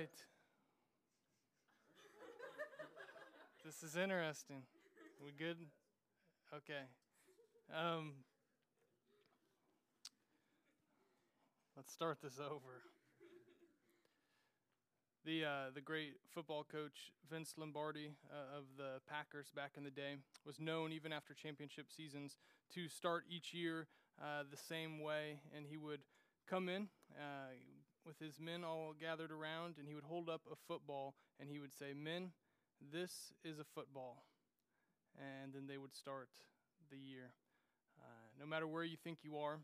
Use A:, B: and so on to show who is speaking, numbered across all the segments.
A: right. this is interesting. We good? Okay. Um, let's start this over. The, uh, the great football coach Vince Lombardi uh, of the Packers back in the day was known, even after championship seasons, to start each year uh, the same way. And he would come in uh, with his men all gathered around, and he would hold up a football and he would say, Men, this is a football. And then they would start the year. Uh, no matter where you think you are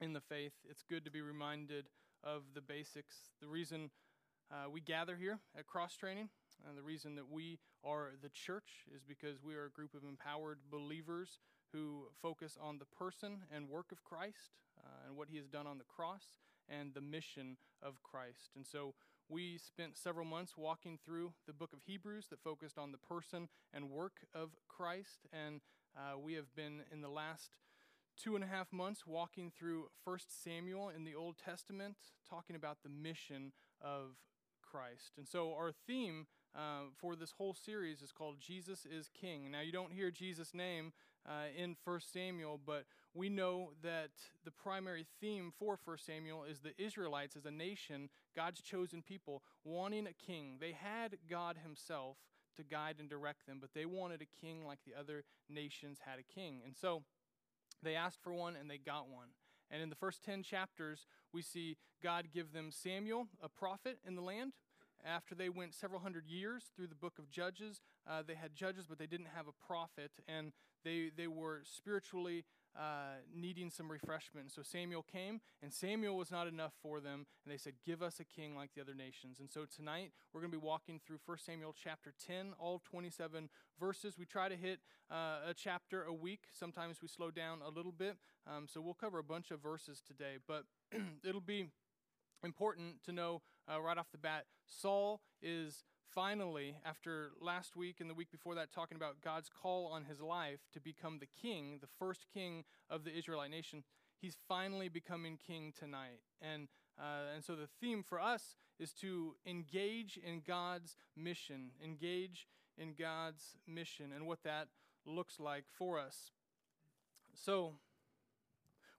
A: in the faith, it's good to be reminded of the basics. The reason uh, we gather here at Cross Training, and the reason that we are the church is because we are a group of empowered believers who focus on the person and work of Christ uh, and what he has done on the cross and the mission of Christ. And so we spent several months walking through the book of Hebrews that focused on the person and work of Christ. And uh, we have been in the last two and a half months walking through First Samuel in the Old Testament, talking about the mission of Christ. And so our theme uh, for this whole series is called Jesus is King. Now, you don't hear Jesus' name uh, in 1 Samuel, but we know that the primary theme for 1 Samuel is the Israelites as a nation, God's chosen people, wanting a king. They had God Himself to guide and direct them, but they wanted a king like the other nations had a king. And so they asked for one and they got one. And in the first 10 chapters, we see God give them Samuel, a prophet in the land. After they went several hundred years through the book of Judges, uh, they had judges, but they didn't have a prophet, and they, they were spiritually uh, needing some refreshment. So Samuel came, and Samuel was not enough for them, and they said, Give us a king like the other nations. And so tonight, we're going to be walking through 1 Samuel chapter 10, all 27 verses. We try to hit uh, a chapter a week. Sometimes we slow down a little bit. Um, so we'll cover a bunch of verses today, but it'll be important to know uh, right off the bat Saul is finally, after last week and the week before that, talking about God's call on his life to become the king, the first king of the Israelite nation, he's finally becoming king tonight. And, uh, and so the theme for us is to engage in God's mission, engage in God's mission, and what that looks like for us. So,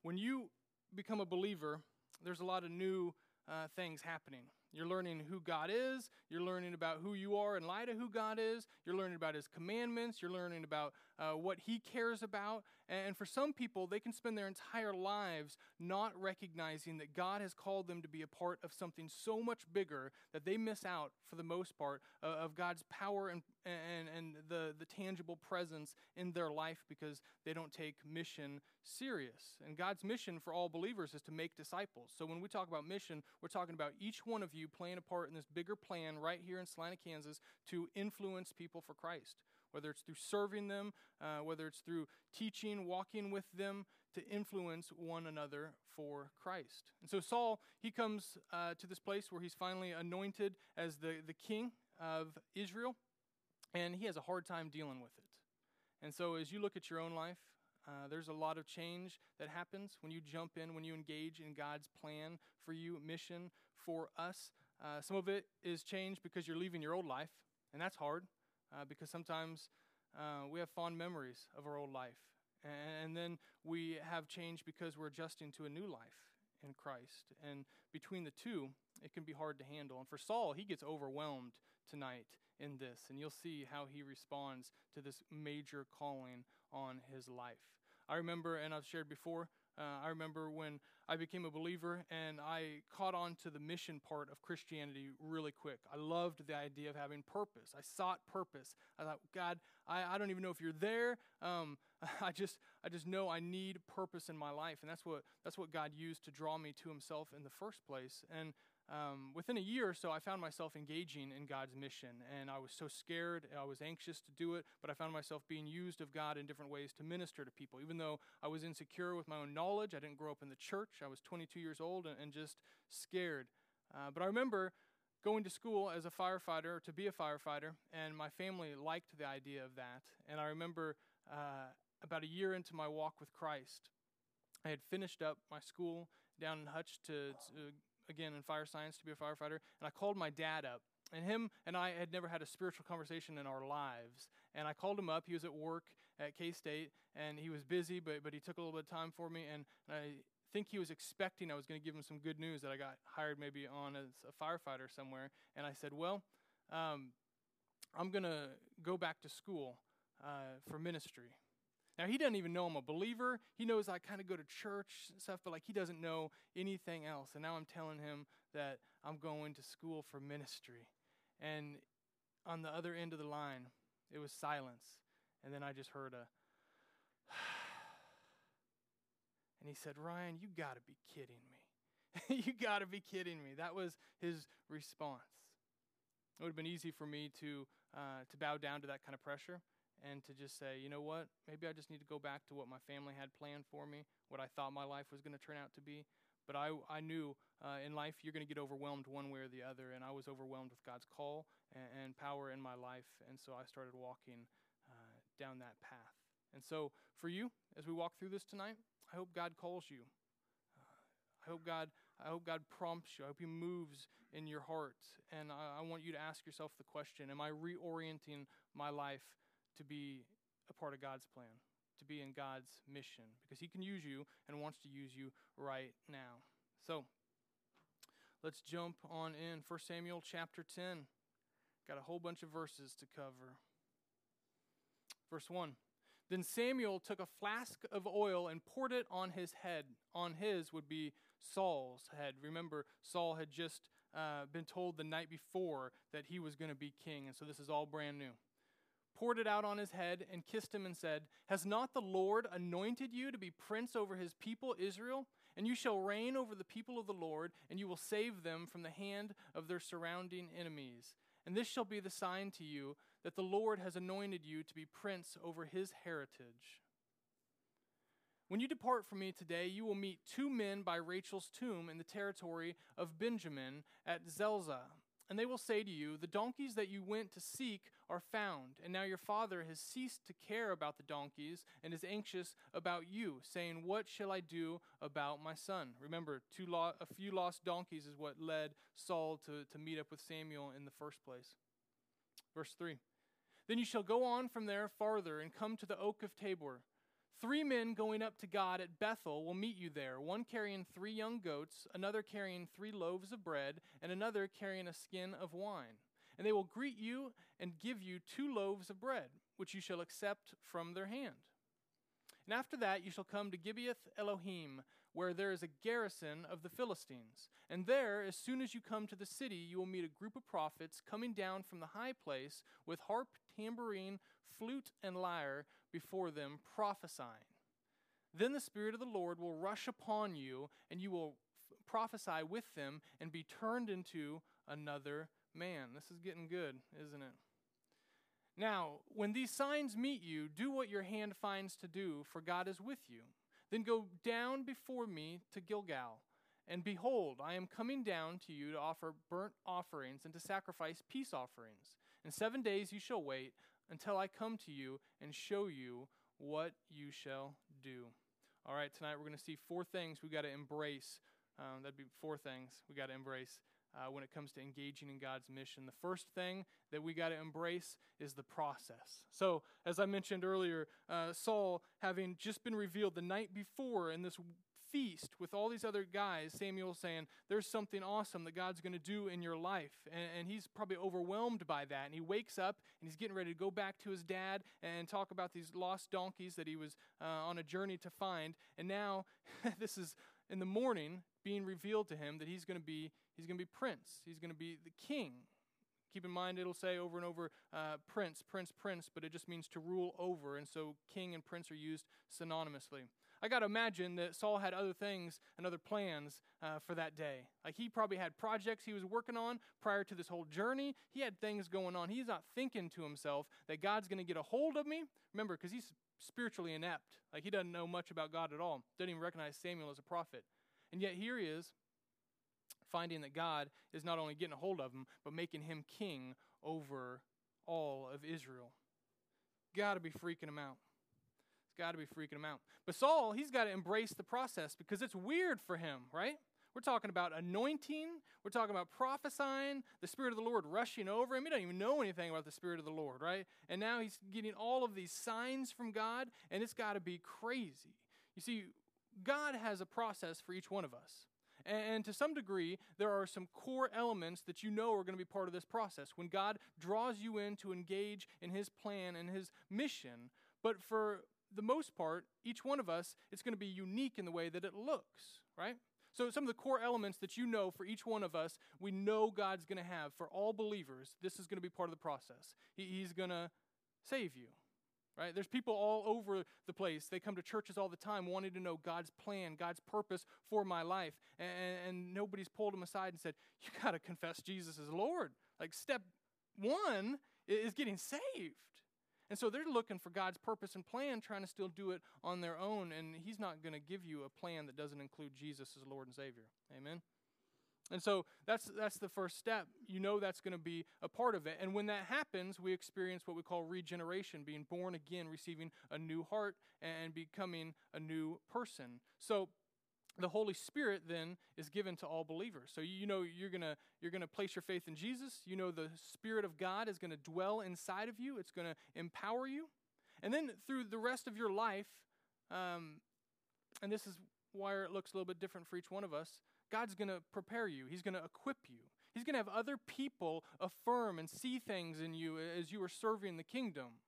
A: when you become a believer, there's a lot of new uh, things happening. You're learning who God is. You're learning about who you are in light of who God is. You're learning about His commandments. You're learning about uh, what He cares about. And for some people, they can spend their entire lives not recognizing that God has called them to be a part of something so much bigger that they miss out, for the most part, uh, of God's power and, and, and the, the tangible presence in their life because they don't take mission serious. And God's mission for all believers is to make disciples. So when we talk about mission, we're talking about each one of you playing a part in this bigger plan right here in Salina, Kansas to influence people for Christ whether it's through serving them, uh, whether it's through teaching, walking with them, to influence one another for Christ. And so Saul, he comes uh, to this place where he's finally anointed as the, the king of Israel, and he has a hard time dealing with it. And so as you look at your own life, uh, there's a lot of change that happens when you jump in, when you engage in God's plan for you, mission for us. Uh, some of it is change because you're leaving your old life, and that's hard uh, because sometimes uh, we have fond memories of our old life. And, and then we have change because we're adjusting to a new life in Christ. And between the two, it can be hard to handle. And for Saul, he gets overwhelmed tonight in this. And you'll see how he responds to this major calling on his life. I remember, and I've shared before, uh, I remember when I became a believer and I caught on to the mission part of Christianity really quick. I loved the idea of having purpose. I sought purpose. I thought, God, I, I don't even know if you're there. Um, I just I just know I need purpose in my life, and that's what that's what God used to draw me to Himself in the first place. And um, within a year or so, I found myself engaging in God's mission, and I was so scared. I was anxious to do it, but I found myself being used of God in different ways to minister to people. Even though I was insecure with my own knowledge, I didn't grow up in the church. I was 22 years old and, and just scared. Uh, but I remember going to school as a firefighter to be a firefighter, and my family liked the idea of that. And I remember uh, about a year into my walk with Christ, I had finished up my school down in Hutch to, to again in fire science to be a firefighter, and I called my dad up. And him and I had never had a spiritual conversation in our lives. And I called him up. He was at work at K State, and he was busy, but, but he took a little bit of time for me. And, and I think he was expecting I was going to give him some good news that I got hired maybe on as a firefighter somewhere. And I said, Well, um, I'm going to go back to school uh, for ministry. Now, he doesn't even know I'm a believer. He knows I kind of go to church and stuff, but like he doesn't know anything else. And now I'm telling him that I'm going to school for ministry. And on the other end of the line, it was silence. And then I just heard a, and he said, Ryan, you got to be kidding me. you got to be kidding me. That was his response. It would have been easy for me to, uh, to bow down to that kind of pressure and to just say, you know what, maybe I just need to go back to what my family had planned for me, what I thought my life was going to turn out to be. But I, I knew uh, in life you're going to get overwhelmed one way or the other, and I was overwhelmed with God's call and, and power in my life, and so I started walking uh, down that path. And so for you, as we walk through this tonight, I hope God calls you. Uh, I hope God I hope God prompts you. I hope He moves in your heart. And I, I, want you to ask yourself the question Am I reorienting my life to be a part of God's plan, to be in God's mission? Because He can use you and wants to use you right now. So let's jump on in. 1 Samuel chapter 10. Got a whole bunch of verses to cover. Verse 1. Then Samuel took a flask of oil and poured it on his head. On his would be Saul's head. Remember, Saul had just uh, been told the night before that he was going to be king, and so this is all brand new. Poured it out on his head and kissed him and said, Has not the Lord anointed you to be prince over his people Israel? And you shall reign over the people of the Lord, and you will save them from the hand of their surrounding enemies. And this shall be the sign to you that the Lord has anointed you to be prince over his heritage. When you depart from me today, you will meet two men by Rachel's tomb in the territory of Benjamin at Zelzah. And they will say to you, The donkeys that you went to seek are found, and now your father has ceased to care about the donkeys and is anxious about you, saying, What shall I do about my son? Remember, lo- a few lost donkeys is what led Saul to, to meet up with Samuel in the first place. Verse 3 Then you shall go on from there farther and come to the oak of Tabor. Three men going up to God at Bethel will meet you there, one carrying three young goats, another carrying three loaves of bread, and another carrying a skin of wine. And they will greet you and give you two loaves of bread, which you shall accept from their hand. And after that you shall come to Gibeath Elohim, where there is a garrison of the Philistines. And there, as soon as you come to the city, you will meet a group of prophets coming down from the high place with harp, tambourine, flute, and lyre before them, prophesying. Then the Spirit of the Lord will rush upon you, and you will prophesy with them and be turned into another man. This is getting good, isn't it? Now, when these signs meet you, do what your hand finds to do, for God is with you. Then go down before me to Gilgal. And behold, I am coming down to you to offer burnt offerings and to sacrifice peace offerings. In seven days you shall wait until I come to you and show you what you shall do. All right, tonight we're going to see four things we got to embrace. Um, that'd be four things we got to embrace uh, when it comes to engaging in God's mission. The first thing that we got to embrace is the process. So, as I mentioned earlier, uh, Saul, having just been revealed the night before in this feast with all these other guys, Samuel saying, There's something awesome that God's going to do in your life. And, and, he's probably overwhelmed by that. And he wakes up and he's getting ready to go back to his dad and talk about these lost donkeys that he was uh, on a journey to find. And now, this is in the morning being revealed to him that he's going to be he's going to be prince he's going to be the king keep in mind it'll say over and over uh, prince prince prince but it just means to rule over and so king and prince are used synonymously I got to imagine that Saul had other things and other plans uh, for that day. Like he probably had projects he was working on prior to this whole journey. He had things going on. He's not thinking to himself that God's going to get a hold of me. Remember, because he's spiritually inept. Like he doesn't know much about God at all. Doesn't even recognize Samuel as a prophet. And yet here he is finding that God is not only getting a hold of him, but making him king over all of Israel. Got to be freaking him out. It's got to be freaking him out. But Saul, he's got to embrace the process because it's weird for him, right? We're talking about anointing. We're talking about prophesying, the Spirit of the Lord rushing over him. He doesn't even know anything about the Spirit of the Lord, right? And now he's getting all of these signs from God, and it's got to be crazy. You see, God has a process for each one of us. And, to some degree, there are some core elements that you know are going to be part of this process. When God draws you in to engage in His plan and His mission, but for the most part, each one of us, it's going to be unique in the way that it looks, right? So, some of the core elements that you know for each one of us, we know God's going to have for all believers. This is going to be part of the process. He, he's going to save you, right? There's people all over the place. They come to churches all the time wanting to know God's plan, God's purpose for my life. And, and nobody's pulled them aside and said, You got to confess Jesus as Lord. Like, step one is getting saved. And so they're looking for God's purpose and plan, trying to still do it on their own. And He's not going to give you a plan that doesn't include Jesus as Lord and Savior. Amen? And so that's, that's the first step. You know that's going to be a part of it. And when that happens, we experience what we call regeneration, being born again, receiving a new heart, and becoming a new person. So the Holy Spirit then is given to all believers. So you know you're gonna you're gonna place your faith in Jesus. You know the Spirit of God is gonna dwell inside of you. It's gonna empower you, and then through the rest of your life, um, and this is why it looks a little bit different for each one of us. God's gonna prepare you. He's gonna equip you. He's gonna have other people affirm and see things in you as you are serving the kingdom.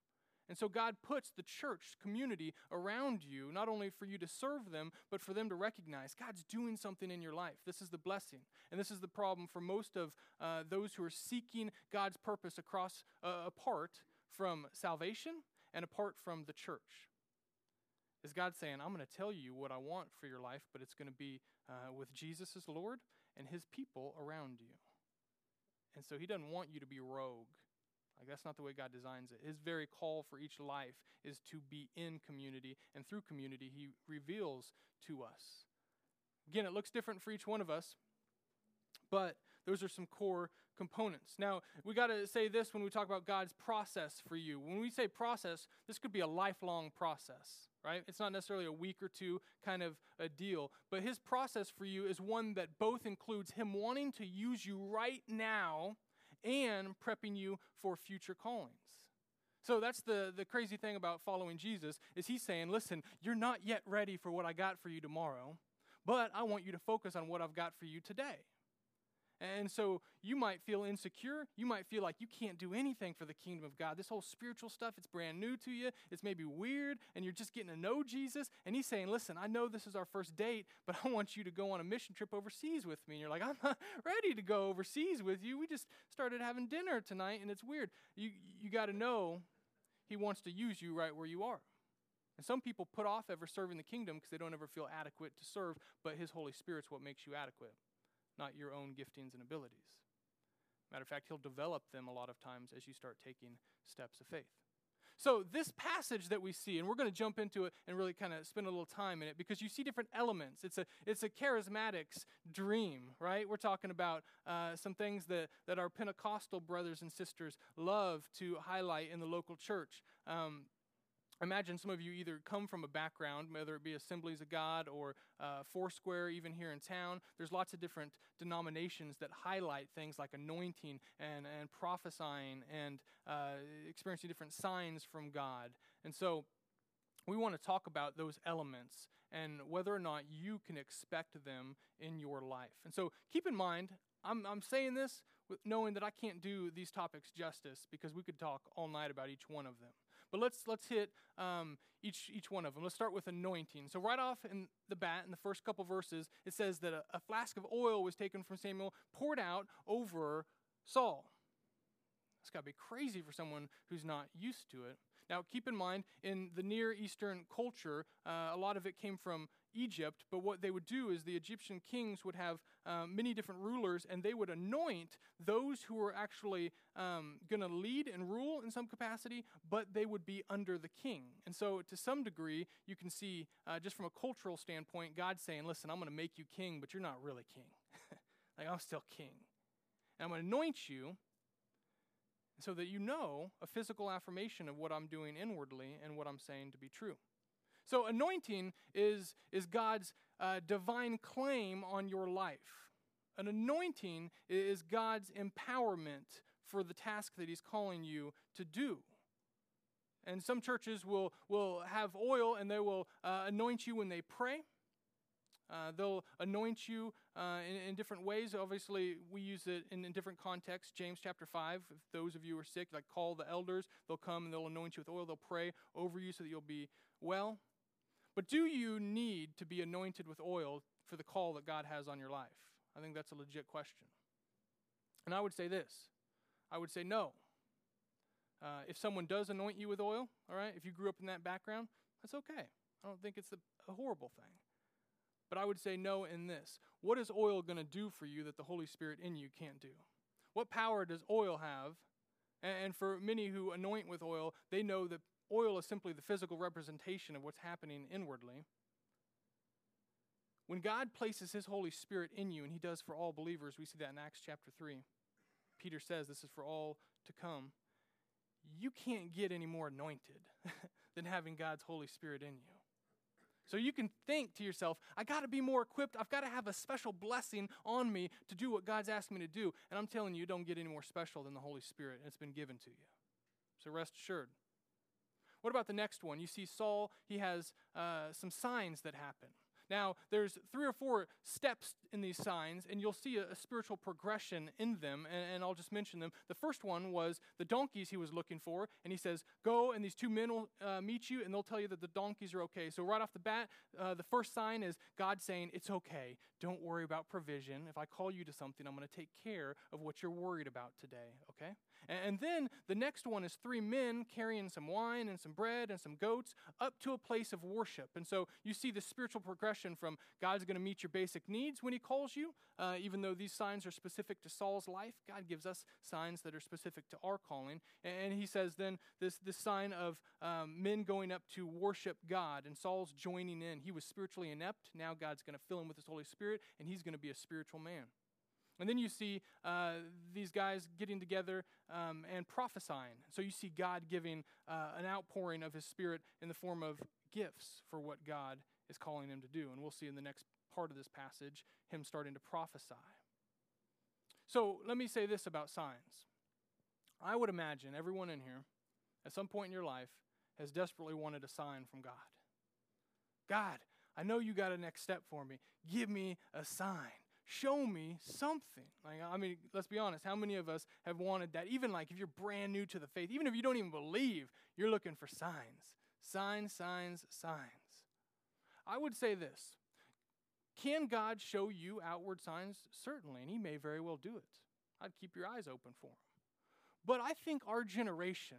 A: And so God puts the church community around you, not only for you to serve them, but for them to recognize God's doing something in your life. This is the blessing. And this is the problem for most of uh, those who are seeking God's purpose across, uh, apart from salvation and apart from the church. Is God saying, I'm going to tell you what I want for your life, but it's going to be uh, with Jesus as Lord and his people around you. And so he doesn't want you to be rogue. Like, that's not the way God designs it. His very call for each life is to be in community, and through community, He reveals to us. Again, it looks different for each one of us, but those are some core components. Now, we got to say this when we talk about God's process for you. When we say process, this could be a lifelong process, right? It's not necessarily a week or two kind of a deal, but His process for you is one that both includes Him wanting to use you right now and prepping you for future callings. So that's the, the crazy thing about following Jesus is he's saying, listen, you're not yet ready for what I got for you tomorrow, but I want you to focus on what I've got for you today. And so you might feel insecure. You might feel like you can't do anything for the kingdom of God. This whole spiritual stuff, it's brand new to you. It's maybe weird, and you're just getting to know Jesus. And he's saying, Listen, I know this is our first date, but I want you to go on a mission trip overseas with me. And you're like, I'm not ready to go overseas with you. We just started having dinner tonight, and it's weird. You, you got to know he wants to use you right where you are. And some people put off ever serving the kingdom because they don't ever feel adequate to serve, but his Holy Spirit's what makes you adequate not your own giftings and abilities. Matter of fact, He'll develop them a lot of times as you start taking steps of faith. So, this passage that we see, and we're going to jump into it and really kind of spend a little time in it because you see different elements. It's a, it's a charismatics dream, right? We're talking about uh, some things that, that our Pentecostal brothers and sisters love to highlight in the local church. Um, imagine some of you either come from a background, whether it be Assemblies of God or uh, Foursquare, even here in town. There's lots of different denominations that highlight things like anointing and, and prophesying and uh, experiencing different signs from God. And so we want to talk about those elements and whether or not you can expect them in your life. And so keep in mind, I'm, I'm saying this with knowing that I can't do these topics justice because we could talk all night about each one of them. But let's let's hit um, each each one of them. Let's start with anointing. So right off in the bat, in the first couple verses, it says that a, a flask of oil was taken from Samuel, poured out over Saul. It's got to be crazy for someone who's not used to it. Now, keep in mind, in the Near Eastern culture, uh, a lot of it came from Egypt, but what they would do is the Egyptian kings would have um, many different rulers, and they would anoint those who were actually um, going to lead and rule in some capacity, but they would be under the king. And so, to some degree, you can see, uh, just from a cultural standpoint, God saying, Listen, I'm going to make you king, but you're not really king. like, I'm still king. And I'm going to anoint you so that you know a physical affirmation of what I'm doing inwardly and what I'm saying to be true. So, anointing is, is God's uh, divine claim on your life. An anointing is God's empowerment for the task that He's calling you to do. And some churches will, will have oil and they will uh, anoint you when they pray. Uh, they'll anoint you uh, in, in, different ways. Obviously, we use it in, in, different contexts. James chapter 5, if those of you are sick, like call the elders, they'll come and they'll anoint you with oil. They'll pray over you so that you'll be well. But do you need to be anointed with oil for the call that God has on your life? I think that's a legit question. And I would say this I would say no. Uh, if someone does anoint you with oil, all right, if you grew up in that background, that's okay. I don't think it's a, a horrible thing. But I would say no in this. What is oil going to do for you that the Holy Spirit in you can't do? What power does oil have? And, and for many who anoint with oil, they know that oil is simply the physical representation of what's happening inwardly. When God places His Holy Spirit in you, and He does for all believers, we see that in Acts chapter 3. Peter says this is for all to come. You can't get any more anointed than having God's Holy Spirit in you. So you can think to yourself, I got to be more equipped. I've got to have a special blessing on me to do what God's asked me to do. And I'm telling you, you don't get any more special than the Holy Spirit, and it's been given to you. So rest assured. What about the next one? You see, Saul, he has uh, some signs that happen. Now, there's three or four steps in these signs, and you'll see a, a spiritual progression in them, and, and, I'll just mention them. The first one was the donkeys he was looking for, and he says, Go, and these two men will uh, meet you, and they'll tell you that the donkeys are okay. So, right off the bat, uh, the first sign is God saying, It's okay. Don't worry about provision. If I call you to something, I'm going to take care of what you're worried about today, okay? And, and then the next one is three men carrying some wine and some bread and some goats up to a place of worship. And so, you see the spiritual progression from God's going to meet your basic needs when He calls you, uh, even though these signs are specific to Saul's life. God gives us signs that are specific to our calling. And, He says then this, this sign of um, men going up to worship God, and Saul's joining in. He was spiritually inept. Now God's going to fill him with His Holy Spirit, and he's going to be a spiritual man. And then you see uh, these guys getting together um, and prophesying. So you see God giving uh, an outpouring of His Spirit in the form of gifts for what God is calling him to do. And we'll see in the next part of this passage him starting to prophesy. So let me say this about signs. I would imagine everyone in here, at some point in your life, has desperately wanted a sign from God. God, I know you got a next step for me. Give me a sign. Show me something. Like, I mean, let's be honest. How many of us have wanted that? Even like if you're brand new to the faith, even if you don't even believe, you're looking for signs. Signs, signs, signs. I would say this Can God show you outward signs? Certainly, and He may very well do it. I'd keep your eyes open for Him. But I think our generation,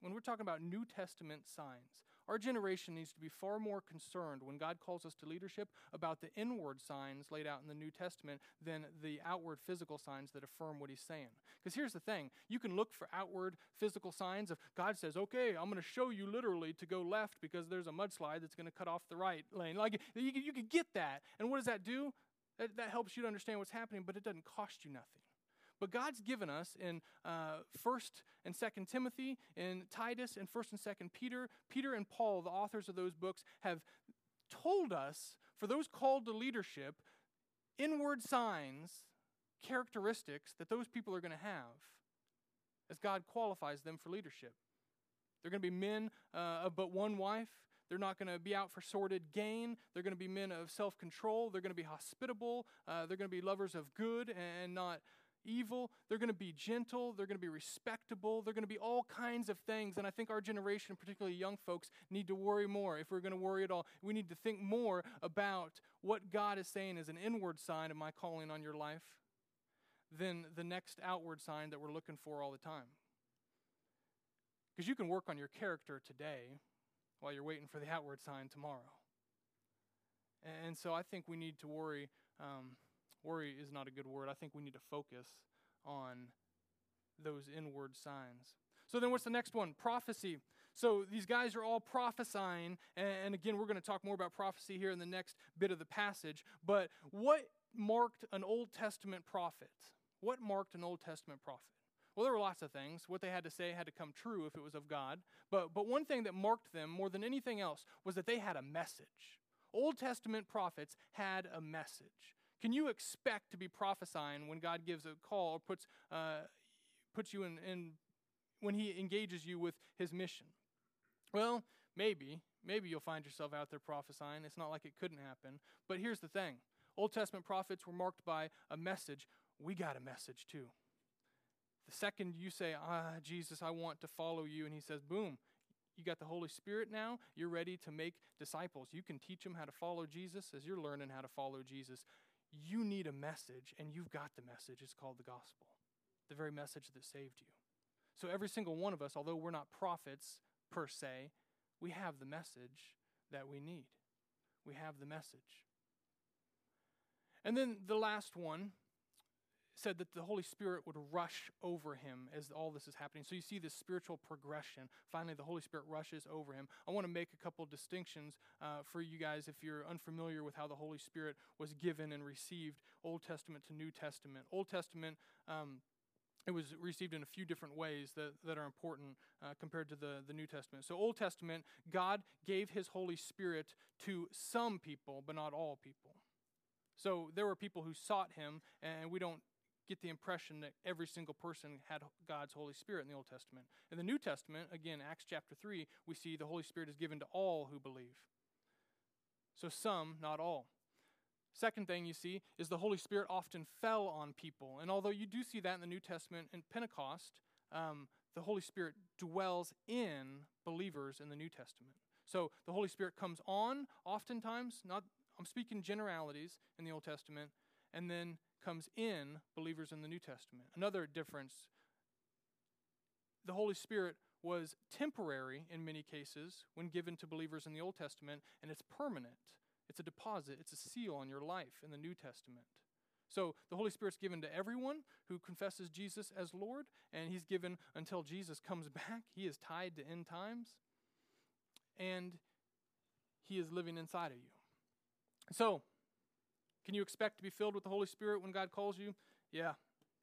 A: when we're talking about New Testament signs, our generation needs to be far more concerned when God calls us to leadership about the inward signs laid out in the New Testament than the outward physical signs that affirm what he's saying. Because here's the thing you can look for outward physical signs of God says, okay, I'm going to show you literally to go left because there's a mudslide that's going to cut off the right lane. Like you, you could get that. And what does that do? That, that helps you to understand what's happening, but it doesn't cost you nothing. But God's given us in uh, 1st and 2nd Timothy, in Titus, and 1st and 2nd Peter, Peter and Paul, the authors of those books, have told us, for those called to leadership, inward signs, characteristics that those people are going to have as God qualifies them for leadership. They're going to be men uh, of but one wife. They're not going to be out for sordid gain. They're going to be men of self control. They're going to be hospitable. Uh, they're going to be lovers of good and not evil. They're going to be gentle. They're going to be respectable. They're going to be all kinds of things. And I think our generation, particularly young folks, need to worry more. If we're going to worry at all, we need to think more about what God is saying is an inward sign of my calling on your life than the next outward sign that we're looking for all the time. Because you can work on your character today while you're waiting for the outward sign tomorrow. And so I think we need to worry. Um, worry is not a good word. I think we need to focus on those inward signs. So then what's the next one? Prophecy. So these guys are all prophesying, and again, we're going to talk more about prophecy here in the next bit of the passage. But what marked an Old Testament prophet? What marked an Old Testament prophet? Well, there were lots of things. What they had to say had to come true if it was of God. But, but one thing that marked them more than anything else was that they had a message. Old Testament prophets had a message. Can you expect to be prophesying when God gives a call or puts, uh, puts you in, in, when He engages you with His mission? Well, maybe. Maybe you'll find yourself out there prophesying. It's not like it couldn't happen. But here's the thing Old Testament prophets were marked by a message. We got a message too. The second you say, Ah, Jesus, I want to follow you, and He says, Boom, you got the Holy Spirit now. You're ready to make disciples. You can teach them how to follow Jesus as you're learning how to follow Jesus. You need a message, and you've got the message. It's called the gospel, the very message that saved you. So, every single one of us, although we're not prophets per se, we have the message that we need. We have the message. And then the last one said that the Holy Spirit would rush over him as all this is happening. So you see this spiritual progression. Finally, the Holy Spirit rushes over him. I want to make a couple distinctions uh, for you guys if you're unfamiliar with how the Holy Spirit was given and received Old Testament to New Testament. Old Testament, um, it was received in a few different ways that, that are important uh, compared to the, the New Testament. So, Old Testament, God gave his Holy Spirit to some people, but not all people. So, there were people who sought him, and we don't get the impression that every single person had God's Holy Spirit in the Old Testament. In the New Testament, again, Acts chapter 3, we see the Holy Spirit is given to all who believe. So, some, not all. Second thing you see is the Holy Spirit often fell on people. And although you do see that in the New Testament and Pentecost, um, the Holy Spirit dwells in believers in the New Testament. So the Holy Spirit comes on oftentimes, not I'm speaking generalities in the Old Testament, and then comes in believers in the New Testament. Another difference the Holy Spirit was temporary in many cases when given to believers in the Old Testament, and it's permanent. It's a deposit, it's a seal on your life in the New Testament. So the Holy Spirit's given to everyone who confesses Jesus as Lord, and He's given until Jesus comes back. He is tied to end times, and He is living inside of you. So, can you expect to be filled with the Holy Spirit when God calls you? Yeah,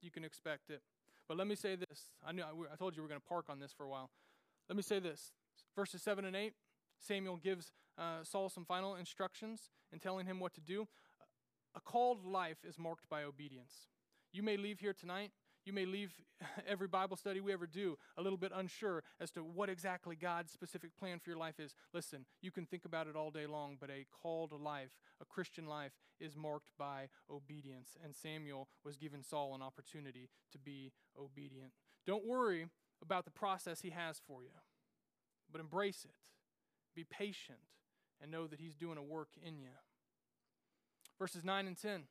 A: you can expect it. But let me say this. I knew I told you we are going to park on this for a while. Let me say this. Verses 7 and 8, Samuel gives uh, Saul some final instructions in telling him what to do. A called life is marked by obedience. You may leave here tonight you may leave every Bible study we ever do a little bit unsure as to what exactly God's specific plan for your life is. Listen, you can think about it all day long, but a called life, a Christian life, is marked by obedience. And Samuel was given Saul an opportunity to be obedient. Don't worry about the process he has for you, but embrace it. Be patient and know that he's doing a work in you. Verses 9 and 10.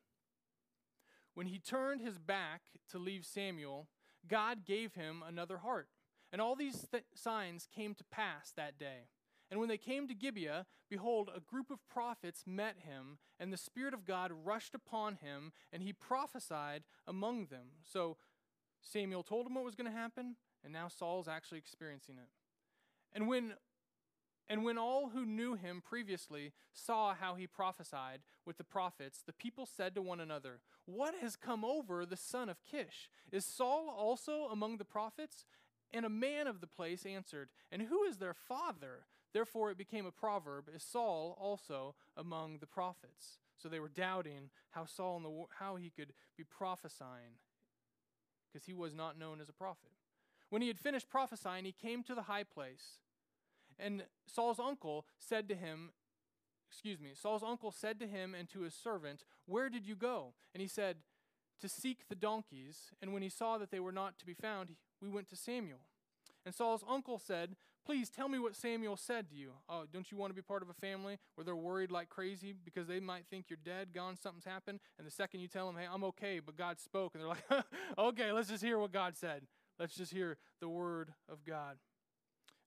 A: When he turned his back to leave Samuel, God gave him another heart. And all these th- signs came to pass that day. And when they came to Gibeah, behold, a group of prophets met him, and the Spirit of God rushed upon him, and he prophesied among them. So Samuel told him what was going to happen, and now Saul's actually experiencing it. And when and when all who knew him previously saw how he prophesied with the prophets, the people said to one another, What has come over the son of Kish? Is Saul also among the prophets? And a man of the place answered, And who is their father? Therefore it became a proverb, Is Saul also among the prophets? So they were doubting how Saul in the, how he could be prophesying, because he was not known as a prophet. When he had finished prophesying, he came to the high place. And Saul's uncle said to him, excuse me, Saul's uncle said to him and to his servant, Where did you go? And he said, To seek the donkeys. And when he saw that they were not to be found, we went to Samuel. And Saul's uncle said, Please tell me what Samuel said to you. Oh, don't you want to be part of a family where they're worried like crazy because they might think you're dead, gone, something's happened? And the second you tell them, Hey, I'm okay, but God spoke, and they're like, Okay, let's just hear what God said. Let's just hear the word of God.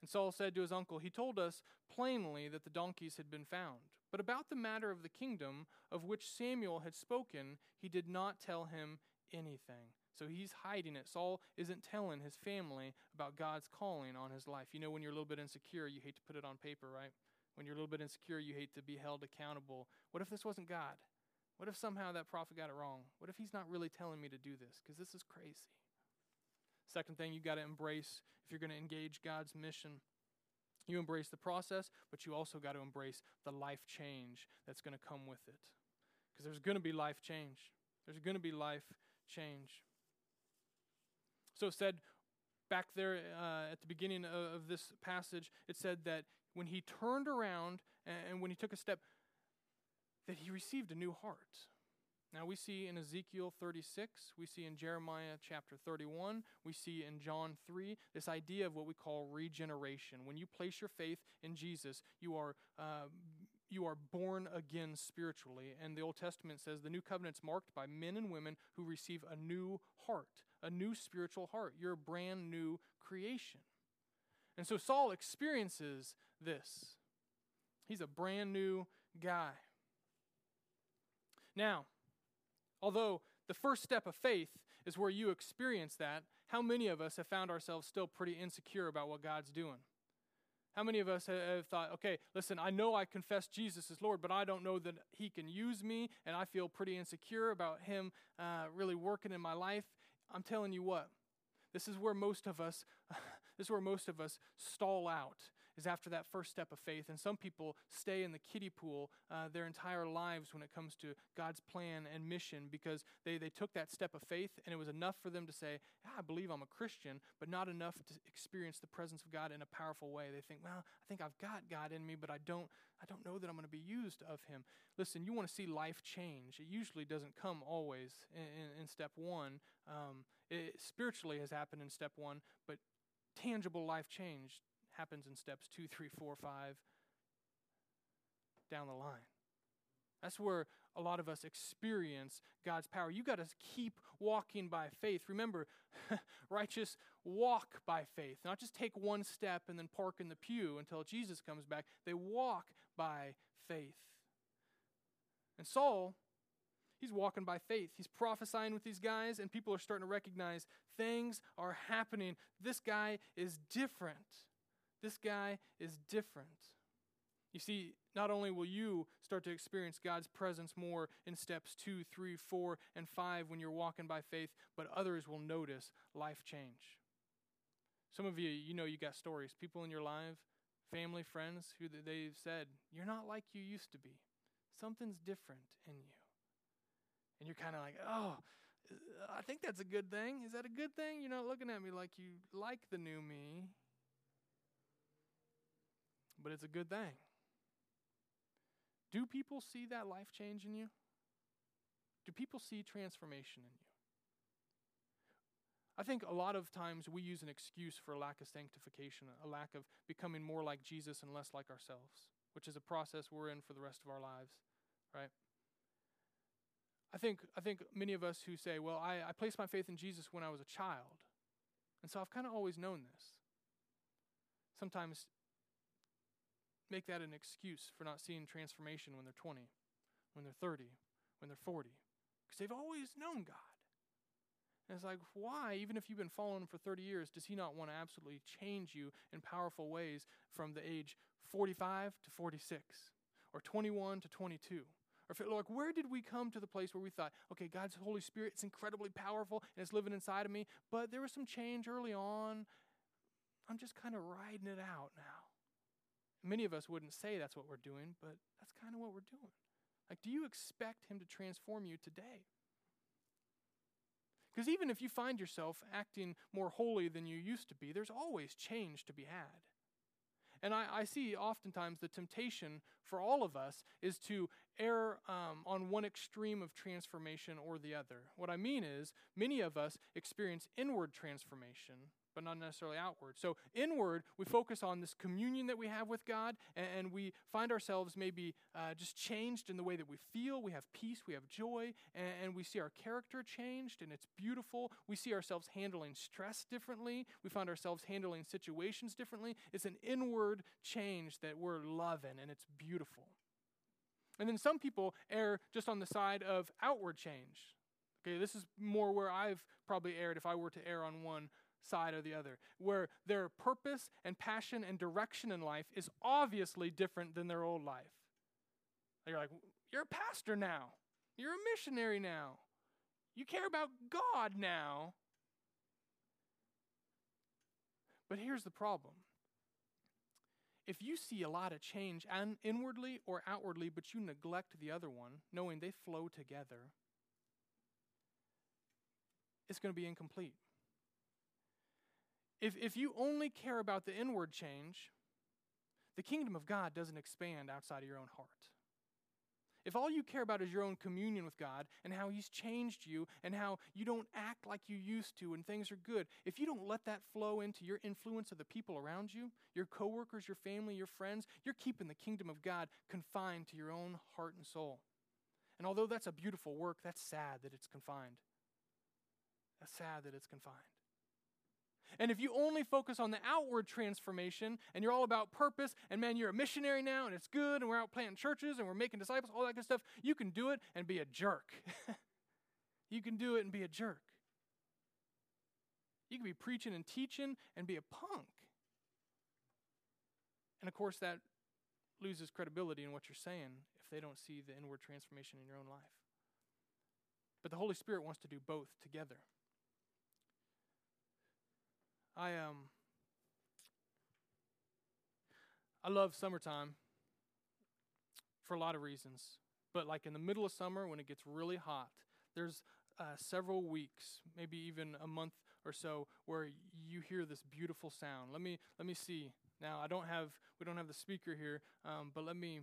A: And Saul said to his uncle, He told us plainly that the donkeys had been found. But about the matter of the kingdom of which Samuel had spoken, he did not tell him anything. So he's hiding it. Saul isn't telling his family about God's calling on his life. You know, when you're a little bit insecure, you hate to put it on paper, right? When you're a little bit insecure, you hate to be held accountable. What if this wasn't God? What if somehow that prophet got it wrong? What if he's not really telling me to do this? Because this is crazy. Second thing you've got to embrace if you're going to engage God's mission. You embrace the process, but you also got to embrace the life change that's going to come with it. Because there's going to be life change. There's going to be life change. So it said back there uh, at the beginning of, of, this passage, it said that when he turned around and, and when he took a step, that he received a new heart. Now we see in Ezekiel 36, we see in Jeremiah chapter 31, we see in John 3 this idea of what we call regeneration. When you place your faith in Jesus, you are uh, you are born again spiritually. And the Old Testament says the new covenant's marked by men and women who receive a new heart, a new spiritual heart. You're a brand new creation. And so Saul experiences this. He's a brand new guy. Now, Although the first step of faith is where you experience that, how many of us have found ourselves still pretty insecure about what God's doing? How many of us have thought, okay, listen, I know I confess Jesus as Lord, but I don't know that He can use me, and I feel pretty insecure about Him uh, really working in my life? I'm telling you what, this is where most of us, this is where most of us stall out is after that first step of faith. And some people stay in the kiddie pool uh, their entire lives when it comes to God's plan and mission because they, they took that step of faith and it was enough for them to say, yeah, I believe I'm a Christian, but not enough to experience the presence of God in a powerful way. They think, well, I think I've got God in me, but I don't, I don't know that I'm going to be used of Him. Listen, you want to see life change. It usually doesn't come always in, in, in step one. Um, it spiritually has happened in step one, but tangible life change happens in steps two, three, four, five, down the line. That's where a lot of us experience God's power. You got to keep walking by faith. Remember, righteous walk by faith, not just take one step and then park in the pew until Jesus comes back. They walk by faith. And Saul, he's walking by faith. He's prophesying with these guys, and people are starting to recognize things are happening. This guy is different. This guy is different. You see, not only will you start to experience God's presence more in steps two, three, four, and five when you're walking by faith, but others will notice life change. Some of you, you know, you got stories. People in your life, family, friends, who they've said, You're not like you used to be. Something's different in you. And you're kind of like, Oh, I think that's a good thing. Is that a good thing? You're not looking at me like you like the new me but it's a good thing. Do people see that life change in you? Do people see transformation in you? I think a lot of times we use an excuse for a lack of sanctification, a lack of becoming more like Jesus and less like ourselves, which is a process we're in for the rest of our lives, right? I think, I think many of us who say, well, I, I placed my faith in Jesus when I was a child, and so I've kind of always known this. Sometimes make that an excuse for not seeing transformation when they're 20, when they're 30, when they're 40, because they've always known God. And it's like, why, even if you've been following him for 30 years, does he not want to absolutely change you in powerful ways from the age 45 to 46 or 21 to 22? Or like, where did we come to the place where we thought, okay, God's Holy Spirit, it's incredibly powerful and it's living inside of me, but there was some change early on. I'm just kind of riding it out now. Many of us wouldn't say that's what we're doing, but that's kind of what we're doing. Like, do you expect Him to transform you today? Because even if you find yourself acting more holy than you used to be, there's always change to be had. And I, I see oftentimes the temptation for all of us is to err um, on one extreme of transformation or the other. What I mean is, many of us experience inward transformation but not necessarily outward. So, inward, we focus on this communion that we have with God, and, and we find ourselves maybe uh, just changed in the way that we feel. We have peace, we have joy, and, and we see our character changed, and it's beautiful. We see ourselves handling stress differently. We find ourselves handling situations differently. It's an inward change that we're loving, and it's beautiful. And then some people err just on the side of outward change. Okay, this is more where I've probably erred if I were to err on one side or the other, where their purpose and passion and direction in life is obviously different than their old life. You're like, you're a pastor now, you're a missionary now, you care about God now. But here's the problem if you see a lot of change and inwardly or outwardly, but you neglect the other one, knowing they flow together, it's going to be incomplete. If, if you only care about the inward change, the kingdom of God doesn't expand outside of your own heart. If all you care about is your own communion with God and how He's changed you and how you don't act like you used to and things are good, if you don't let that flow into your influence of the people around you, your coworkers, your family, your friends, you're keeping the kingdom of God confined to your own heart and soul. And although that's a beautiful work, that's sad that it's confined. That's sad that it's confined. And if you only focus on the outward transformation and you're all about purpose and man, you're a missionary now and it's good and we're out planting churches and we're making disciples, all that good stuff, you can do it and be a jerk. you can do it and be a jerk. You can be preaching and teaching and be a punk. And of course, that loses credibility in what you're saying if they don't see the inward transformation in your own life. But the Holy Spirit wants to do both together. I um I love summertime for a lot of reasons. But like in the middle of summer when it gets really hot, there's uh, several weeks, maybe even a month or so, where you hear this beautiful sound. Let me let me see. Now I don't have we don't have the speaker here, um, but let me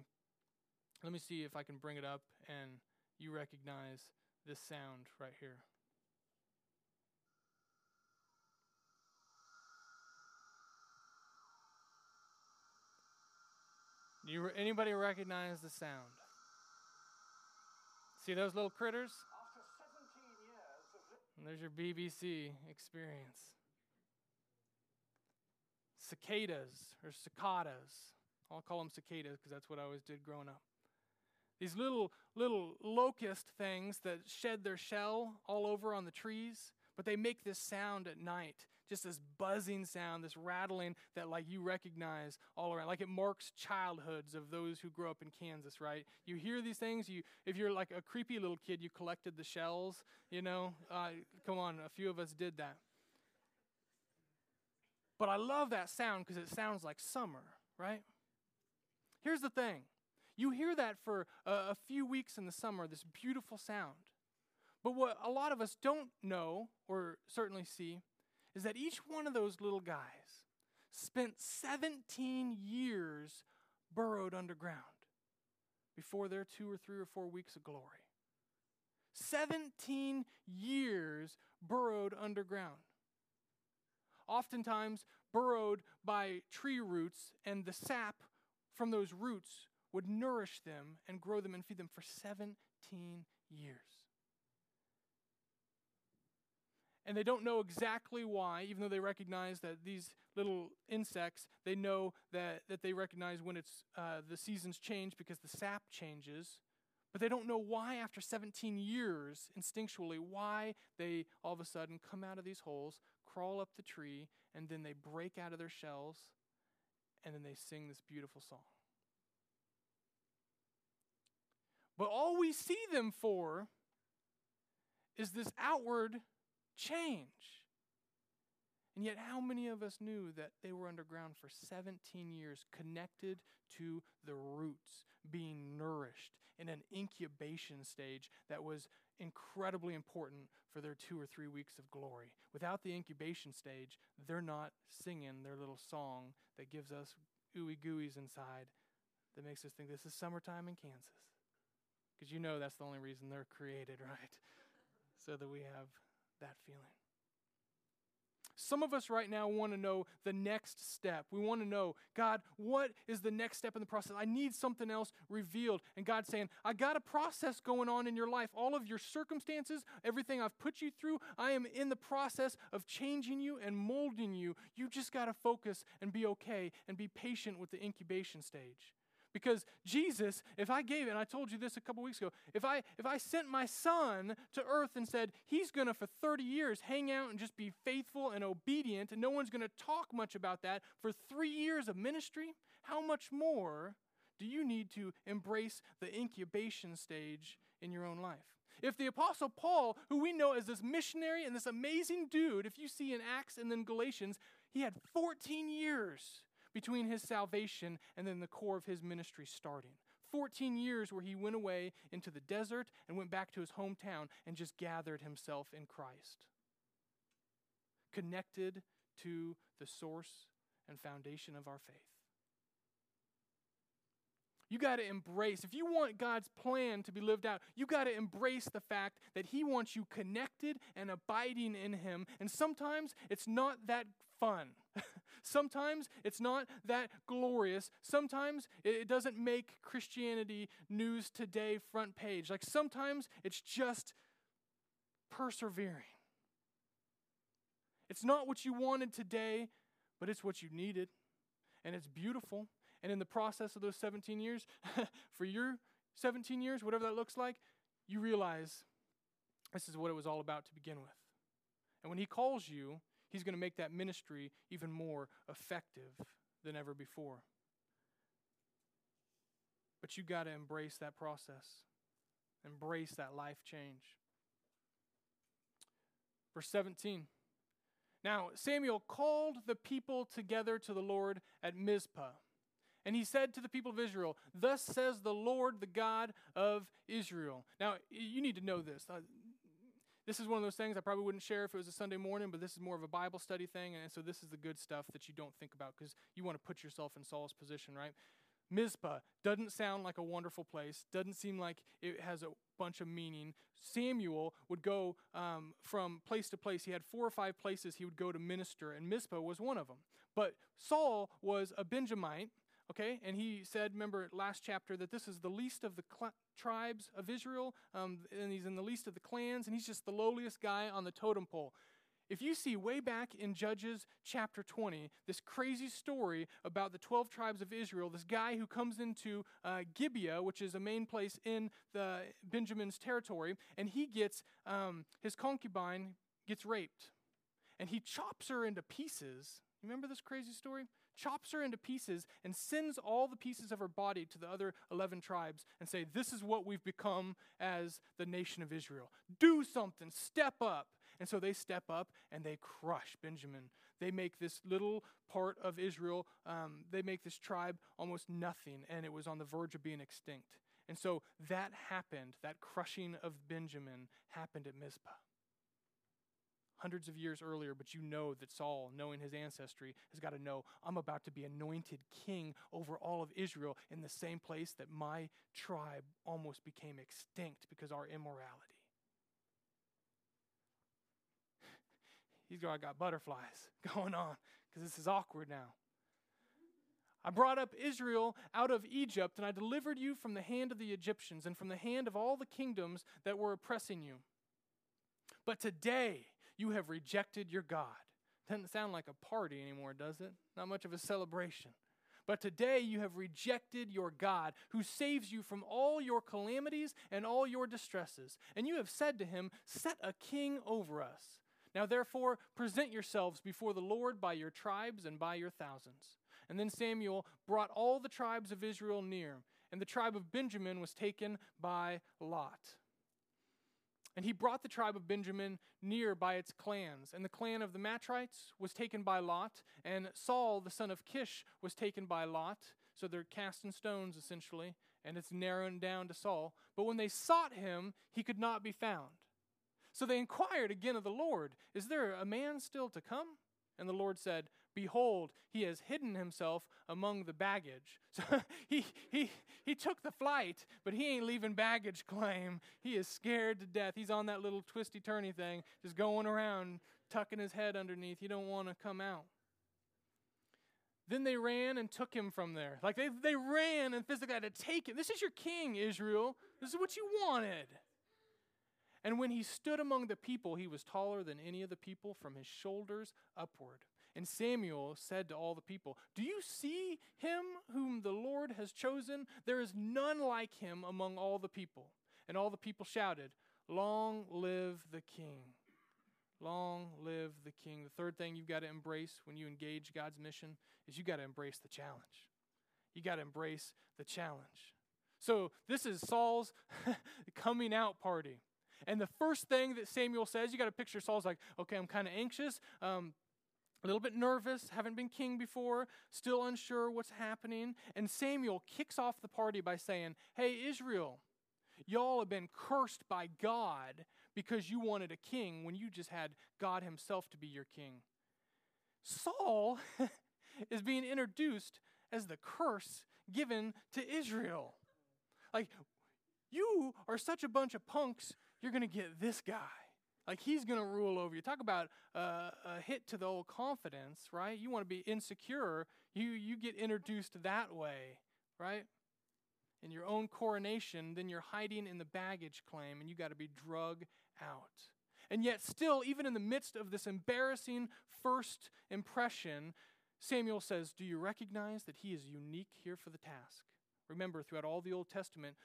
A: let me see if I can bring it up and you recognize this sound right here. You, anybody recognize the sound? See those little critters? And there's your BBC experience. Cicadas or cicadas. I'll call them cicadas because that's what I always did growing up. These little little locust things that shed their shell all over on the trees, but they make this sound at night just this buzzing sound, this rattling that like you recognize all around. Like it marks childhoods of those who grow up in Kansas, right? You hear these things. You, if you're like a creepy little kid, you collected the shells. You know, uh, come on, a few of us did that. But I love that sound because it sounds like summer, right? Here's the thing. You hear that for a, a few weeks in the summer, this beautiful sound. But what a lot of us don't know or certainly see is that each one of those little guys spent 17 years burrowed underground before their two or three or four weeks of glory. 17 years burrowed underground. Oftentimes burrowed by tree roots, and the sap from those roots would nourish them and grow them and feed them for 17 years. And they don't know exactly why, even though they recognize that these little insects, they know that, that they recognize when it's uh, the seasons change because the sap changes. But they don't know why, after 17 years, instinctually, why they all of a sudden come out of these holes, crawl up the tree, and then they break out of their shells, and then they sing this beautiful song. But all we see them for is this outward change. And yet, how many of us knew that they were underground for 17 years, connected to the roots, being nourished in an incubation stage that was incredibly important for their two or three weeks of glory? Without the incubation stage, they're not singing their little song that gives us ooey gooeys inside that makes us think this is summertime in Kansas. Because you know that's the only reason they're created, right? So that we have that feeling. Some of us right now want to know the next step. We want to know, God, what is the next step in the process? I need something else revealed. And God's saying, I got a process going on in your life. All of your circumstances, everything I've put you through, I am in the process of changing you and molding you. You just got to focus and be okay and be patient with the incubation stage. Because Jesus, if I gave it, and I told you this a couple weeks ago, if I if I sent my son to earth and said he's gonna for 30 years hang out and just be faithful and obedient, and no one's gonna talk much about that for three years of ministry, how much more do you need to embrace the incubation stage in your own life? If the Apostle Paul, who we know as this missionary and this amazing dude, if you see in Acts and then Galatians, he had 14 years between his salvation and then the core of his ministry starting. 14 years where he went away into the desert and went back to his hometown and just gathered himself in Christ. Connected to the source and foundation of our faith. You got to embrace, if you want God's plan to be lived out, you got to embrace the fact that He wants you connected and abiding in Him. And sometimes it's not that fun. Sometimes it's not that glorious. Sometimes it doesn't make Christianity news today front page. Like sometimes it's just persevering. It's not what you wanted today, but it's what you needed. And it's beautiful. And in the process of those 17 years, for your 17 years, whatever that looks like, you realize this is what it was all about to begin with. And when He calls you, He's going to make that ministry even more effective than ever before. But you got to embrace that process, embrace that life change. Verse 17. Now, Samuel called the people together to the Lord at Mizpah. And he said to the people of Israel, Thus says the Lord, the God of Israel. Now, you need to know this. Uh, this is one of those things I probably wouldn't share if it was a Sunday morning, but this is more of a Bible study thing. And so this is the good stuff that you don't think about because you want to put yourself in Saul's position, right? Mizpah doesn't sound like a wonderful place, doesn't seem like it has a bunch of meaning. Samuel would go um, from place to place. He had four or five places he would go to minister, and Mizpah was one of them. But Saul was a Benjamite, okay? And he said, remember last chapter, that this is the least of the cl- tribes of Israel, um, and he's in the least of the clans, and he's just the lowliest guy on the totem pole. If you see way back in Judges chapter 20, this crazy story about the 12 tribes of Israel, this guy who comes into uh, Gibeah, which is a main place in the Benjamin's territory, and he gets um, his concubine gets raped, and he chops her into pieces. Remember this crazy story? chops her into pieces, and sends all the pieces of her body to the other 11 tribes and say, This is what we've become as the nation of Israel. Do something, step up. And so they step up and they crush Benjamin. They make this little part of Israel, um, they make this tribe almost nothing, and it was on the verge of being extinct. And so that happened, that crushing of Benjamin happened at Mizpah hundreds of years earlier, but you know that Saul, knowing his ancestry, has got to know I'm about to be anointed king over all of Israel in the same place that my tribe almost became extinct because our immorality. He's got, got butterflies going on because this is awkward now. I brought up Israel out of Egypt, and I delivered you from the hand of the Egyptians and from the hand of all the kingdoms that were oppressing you. But today, you have rejected your God. Doesn't sound like a party anymore, does it? Not much of a celebration. But today you have rejected your God, who saves you from all your calamities and all your distresses. And you have said to him, Set a king over us. Now therefore, present yourselves before the Lord by your tribes and by your thousands. And then Samuel brought all the tribes of Israel near, and the tribe of Benjamin was taken by Lot. And he brought the tribe of Benjamin near by its clans. And the clan of the Matrites was taken by Lot, and Saul, the son of Kish, was taken by Lot. So they're casting stones, essentially, and it's narrowing down to Saul. But when they sought him, he could not be found. So they inquired again of the Lord, Is there a man still to come? And the Lord said, Behold, he has hidden himself among the baggage. So he, he, he took the flight, but he ain't leaving baggage claim. He is scared to death. He's on that little twisty turny thing, just going around, tucking his head underneath. He don't want to come out. Then they ran and took him from there. Like they, they ran and physically had to take him. This is your king, Israel. This is what you wanted. And when he stood among the people, he was taller than any of the people from his shoulders upward. And Samuel said to all the people, Do you see him whom the Lord has chosen? There is none like him among all the people. And all the people shouted, Long live the king. Long live the king. The third thing you've got to embrace when you engage God's mission is you've got to embrace the challenge. You got to embrace the challenge. So, this is Saul's coming out party. And the first thing that Samuel says, you got to picture Saul's like, okay, I'm kind of anxious, um, a little bit nervous, haven't been king before, still unsure what's happening. And Samuel kicks off the party by saying, hey, Israel, y'all have been cursed by God because you wanted a king when you just had God Himself to be your king. Saul is being introduced as the curse given to Israel. Like, you are such a bunch of punks, you're going to get this guy. Like, he's going to rule over you. Talk about uh, a hit to the old confidence, right? You want to be insecure, you, you get introduced that way, right? In your own coronation, then you're hiding in the baggage claim and you got to be drug out. And yet, still, even in the midst of this embarrassing first impression, Samuel says, Do you recognize that he is unique here for the task? Remember, throughout all the Old Testament,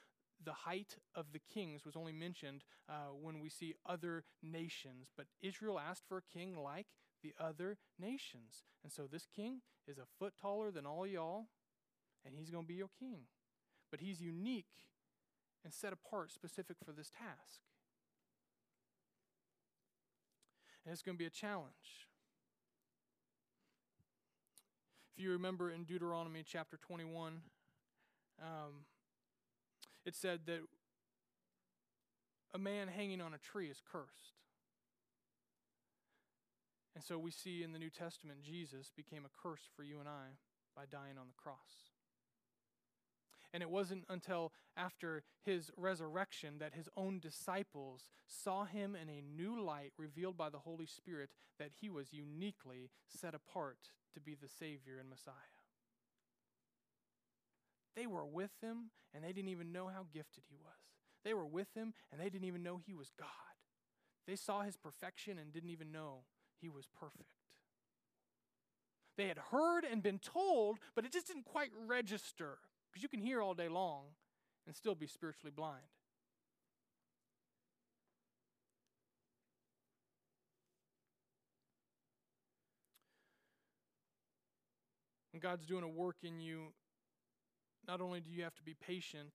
A: the height of the kings was only mentioned uh, when we see other nations. But Israel asked for a king like the other nations. And so this king is a foot taller than all y'all, and he's going to be your king. But he's unique and set apart specific for this task. And it's going to be a challenge. If you remember in Deuteronomy chapter 21, um, it said that a man hanging on a tree is cursed. And so we see in the New Testament, Jesus became a curse for you and I by dying on the cross. And it wasn't until after his resurrection that his own disciples saw him in a new light revealed by the Holy Spirit that he was uniquely set apart to be the Savior and Messiah. They were with him and they didn't even know how gifted he was. They were with him and they didn't even know he was God. They saw his perfection and didn't even know he was perfect. They had heard and been told, but it just didn't quite register because you can hear all day long and still be spiritually blind. When God's doing a work in you, not only do you have to be patient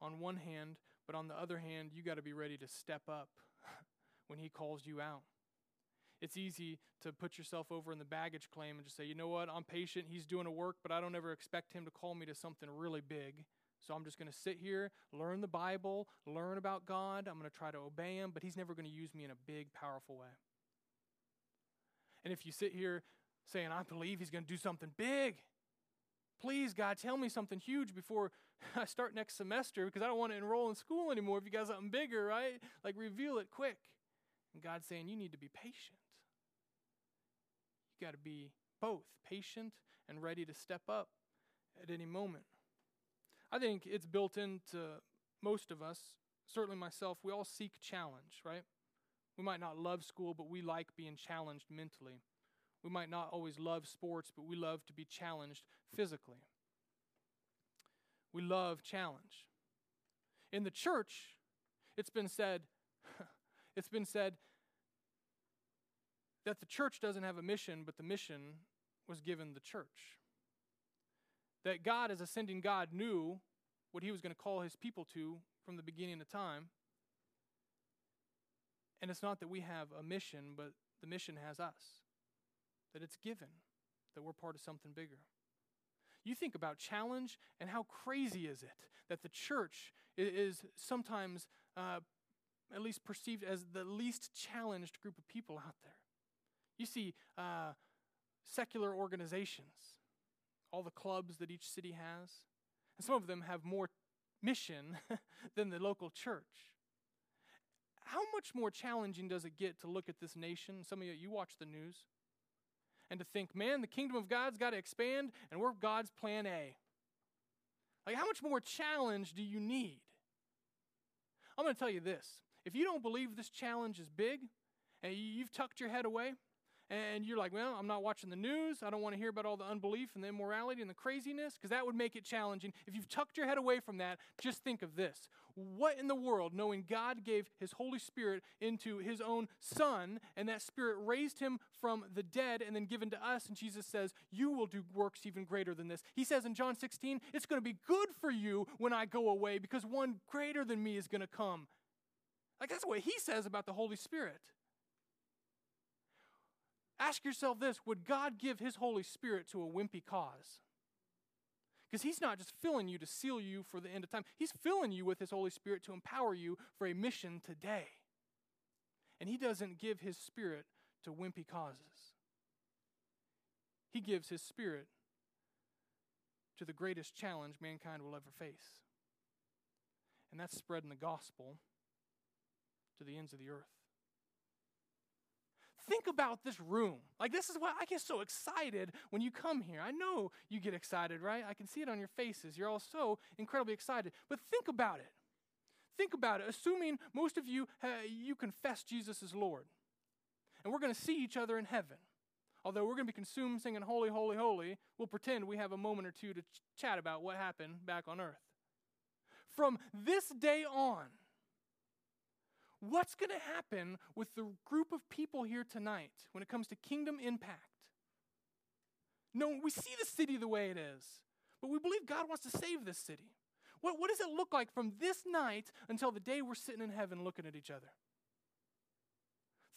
A: on one hand, but on the other hand, you got to be ready to step up when He calls you out. It's easy to put yourself over in the baggage claim and just say, you know what, I'm patient, He's doing a work, but I don't ever expect Him to call me to something really big. So I'm just going to sit here, learn the Bible, learn about God. I'm going to try to obey Him, but He's never going to use me in a big, powerful way. And if you sit here saying, I believe he's going to do something big. Please, God, tell me something huge before I start next semester because I don't want to enroll in school anymore if you got something bigger, right? Like, reveal it quick. And God's saying, you need to be patient. You got to be both patient and ready to step up at any moment. I think it's built into most of us, certainly myself, we all seek challenge, right? We might not love school, but we like being challenged mentally. We might not always love sports, but we love to be challenged physically. We love challenge. In the church, it's been said, it's been said that the church doesn't have a mission, but the mission was given the church. That God, as ascending God, knew what he was going to call his people to from the beginning of time. And it's not that we have a mission, but the mission has us that it's given, that we're part of something bigger. You think about challenge, and how crazy is it that the church is sometimes uh, at least perceived as the least challenged group of people out there? You see uh, secular organizations, all the clubs that each city has, and some of them have more mission than the local church. How much more challenging does it get to look at this nation? Some of you, you watch the news and to think, man, the kingdom of God's got to expand, and we're God's plan A. Like, how much more challenge do you need? I'm going to tell you this. If you don't believe this challenge is big, and you've tucked your head away, and you're like, well, I'm not watching the news. I don't want to hear about all the unbelief and the immorality and the craziness, because that would make it challenging. If you've tucked your head away from that, just think of this. What in the world, knowing God gave His Holy Spirit into His own Son, and that Spirit raised Him from the dead and then given to us, and Jesus says, You will do works even greater than this. He says in John 16, It's going to be good for you when I go away, because one greater than me is going to come. Like that's what he says about the Holy Spirit. Ask yourself this would God give his Holy Spirit to a wimpy cause? Because he's not just filling you to seal you for the end of time, he's filling you with his Holy Spirit to empower you for a mission today. And he doesn't give his spirit to wimpy causes, he gives his spirit to the greatest challenge mankind will ever face. And that's spreading the gospel to the ends of the earth. Think about this room. Like, this is why I get so excited when you come here. I know you get excited, right? I can see it on your faces. You're all so incredibly excited. But think about it. Think about it. Assuming most of you, uh, you confess Jesus as Lord. And we're going to see each other in heaven. Although we're going to be consumed singing Holy, Holy, Holy, we'll pretend we have a moment or two to ch- chat about what happened back on earth. From this day on, what's going to happen with the group of people here tonight when it comes to kingdom impact? No, we see the city the way it is, but we believe God wants to save this city. What, what does it look like from this night until the day we're sitting in heaven looking at each other?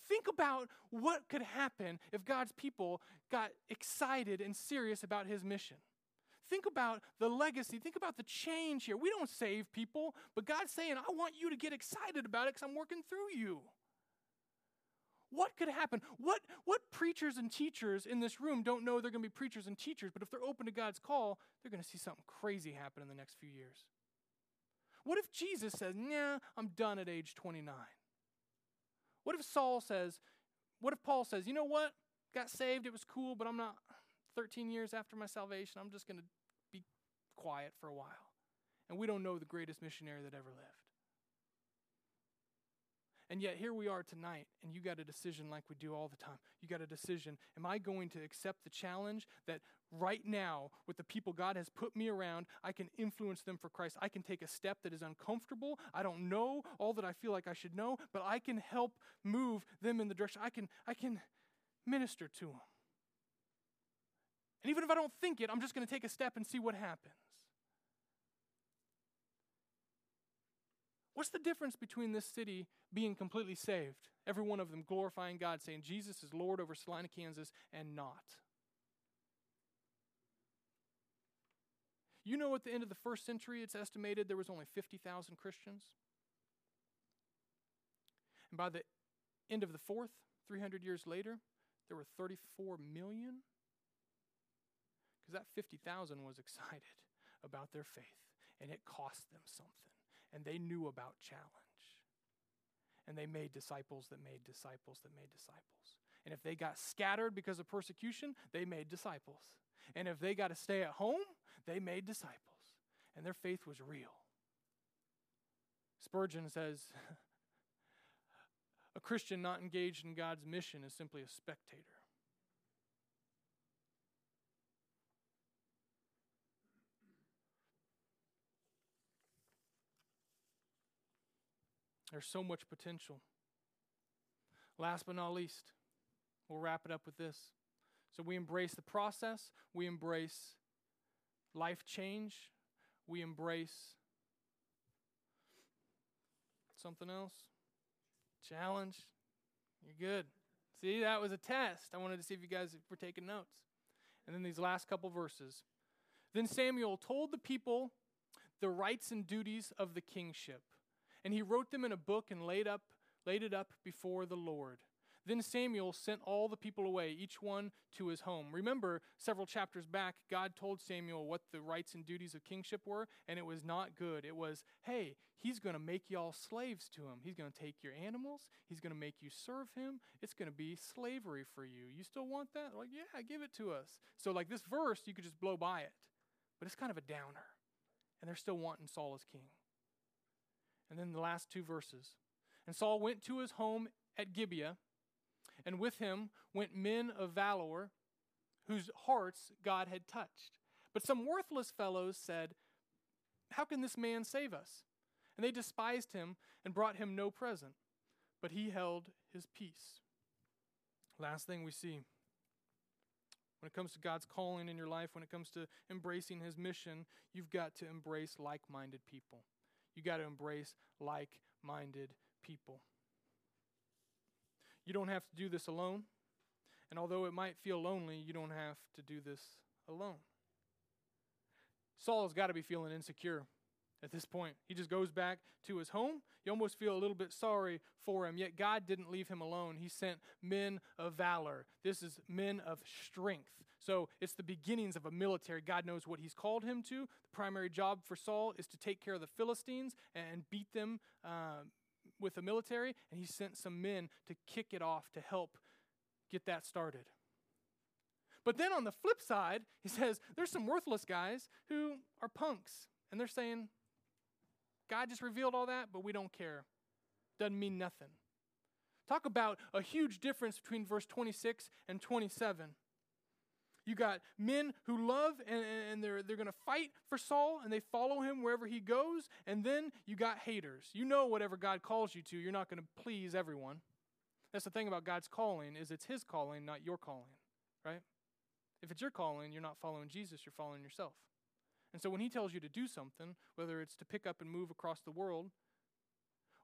A: Think about what could happen if God's people got excited and serious about his mission. Think about the legacy. Think about the change here. We don't save people, but God's saying, I want you to get excited about it because I'm working through you. What could happen? What, what preachers and teachers in this room don't know they're going to be preachers and teachers, but if they're open to God's call, they're going to see something crazy happen in the next few years? What if Jesus says, Nah, I'm done at age 29? What if Saul says, What if Paul says, You know what? Got saved, it was cool, but I'm not, 13 years after my salvation, I'm just going to be quiet for a while. And we don't know the greatest missionary that ever lived. And yet, here we are tonight, and you got a decision like we do all the time. You got a decision. Am I going to accept the challenge that right now, with the people God has put me around, I can influence them for Christ? I can take a step that is uncomfortable. I don't know all that I feel like I should know, but I can help move them in the direction. I can, I can minister to them. And even if I don't think it, I'm just going to take a step and see what happens. What's the difference between this city being completely saved, every one of them glorifying God, saying Jesus is Lord over Salina, Kansas, and not? You know, at the end of the first century, it's estimated there was only 50,000 Christians. And by the end of the fourth, 300 years later, there were 34 million that 50,000 was excited about their faith, and it cost them something. And they knew about challenge. And they made disciples that made disciples that made disciples. And if they got scattered because of persecution, they made disciples. And if they got to stay at home, they made disciples. And their faith was real. Spurgeon says, A Christian not engaged in God's mission is simply a spectator. There's so much potential. Last but not least, we'll wrap it up with this. So we embrace the process, we embrace life change, we embrace something else. Challenge. You're good. See, that was a test. I wanted to see if you guys were taking notes. And then these last couple verses. Then Samuel told the people the rights and duties of the kingship and he wrote them in a book and laid up laid it up before the Lord. Then Samuel sent all the people away, each one to his home. Remember, several chapters back, God told Samuel what the rights and duties of kingship were, and it was not good. It was, hey, he's going to make y'all slaves to him. He's going to take your animals, he's going to make you serve him. It's going to be slavery for you. You still want that? Like, yeah, give it to us. So, like this verse, you could just blow by it, but it's kind of a downer. And they're still wanting Saul as king. And then the last two verses. And Saul went to his home at Gibeah, and with him went men of valor whose hearts God had touched. But some worthless fellows said, How can this man save us? And they despised him and brought him no present, but he held his peace. Last thing we see when it comes to God's calling in your life, when it comes to embracing his mission, you've got to embrace like minded people. You got to embrace like minded people. You don't have to do this alone. And although it might feel lonely, you don't have to do this alone. Saul has got to be feeling insecure at this point. He just goes back to his home. You almost feel a little bit sorry for him. Yet God didn't leave him alone. He sent men of valor. This is men of strength. So it's the beginnings of a military. God knows what he's called him to. The primary job for Saul is to take care of the Philistines and beat them uh, with the military. And he sent some men to kick it off to help get that started. But then on the flip side, he says there's some worthless guys who are punks. And they're saying, God just revealed all that, but we don't care. Doesn't mean nothing. Talk about a huge difference between verse 26 and 27. You got men who love and, and they're, they're going to fight for Saul and they follow him wherever he goes. And then you got haters. You know whatever God calls you to, you're not going to please everyone. That's the thing about God's calling is it's his calling, not your calling, right? If it's your calling, you're not following Jesus, you're following yourself. And so when he tells you to do something, whether it's to pick up and move across the world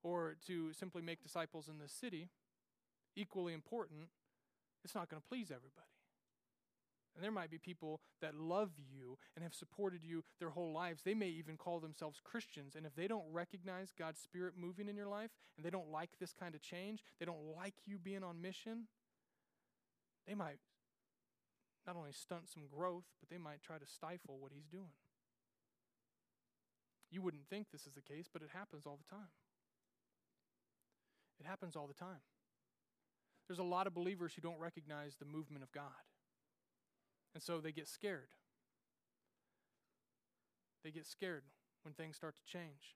A: or to simply make disciples in this city, equally important, it's not going to please everybody. And there might be people that love you and have supported you their whole lives. They may even call themselves Christians. And if they don't recognize God's Spirit moving in your life and they don't like this kind of change, they don't like you being on mission, they might not only stunt some growth, but they might try to stifle what he's doing. You wouldn't think this is the case, but it happens all the time. It happens all the time. There's a lot of believers who don't recognize the movement of God. And so they get scared. They get scared when things start to change.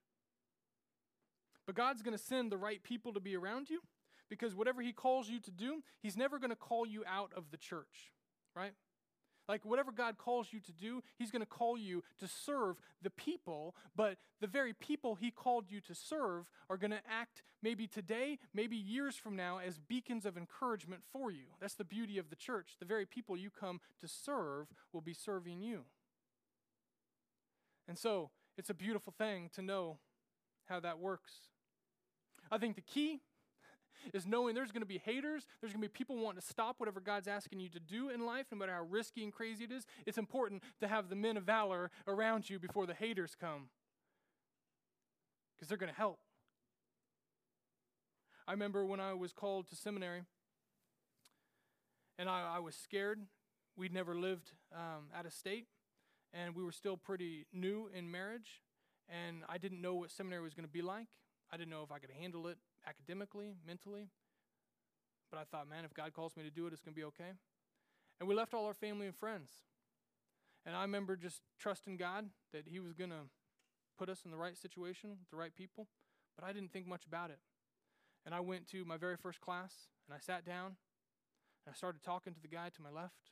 A: But God's going to send the right people to be around you because whatever He calls you to do, He's never going to call you out of the church, right? Like, whatever God calls you to do, He's going to call you to serve the people, but the very people He called you to serve are going to act maybe today, maybe years from now, as beacons of encouragement for you. That's the beauty of the church. The very people you come to serve will be serving you. And so, it's a beautiful thing to know how that works. I think the key is knowing there's going to be haters, there's going to be people wanting to stop whatever God's asking you to do in life, no matter how risky and crazy it is. It's important to have the men of valor around you before the haters come because they're going to help. I remember when I was called to seminary and I, I was scared. We'd never lived um, out of state and we were still pretty new in marriage and I didn't know what seminary was going to be like. I didn't know if I could handle it academically, mentally. But I thought, man, if God calls me to do it, it's going to be okay. And we left all our family and friends. And I remember just trusting God that He was going to put us in the right situation with the right people. But I didn't think much about it. And I went to my very first class and I sat down and I started talking to the guy to my left.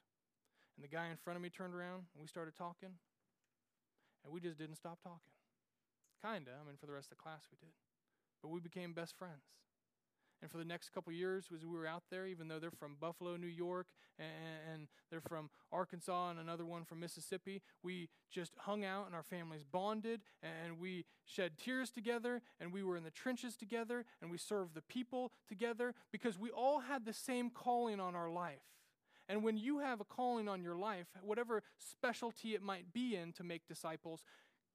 A: And the guy in front of me turned around and we started talking. And we just didn't stop talking. Kinda. I mean, for the rest of the class, we did but we became best friends. And for the next couple years, as we were out there, even though they're from Buffalo, New York, and, they're from Arkansas, and another one from Mississippi, we just hung out and our families bonded, and we shed tears together, and we were in the trenches together, and we served the people together because we all had the same calling on our life. And when you have a calling on your life, whatever specialty it might be in to make disciples,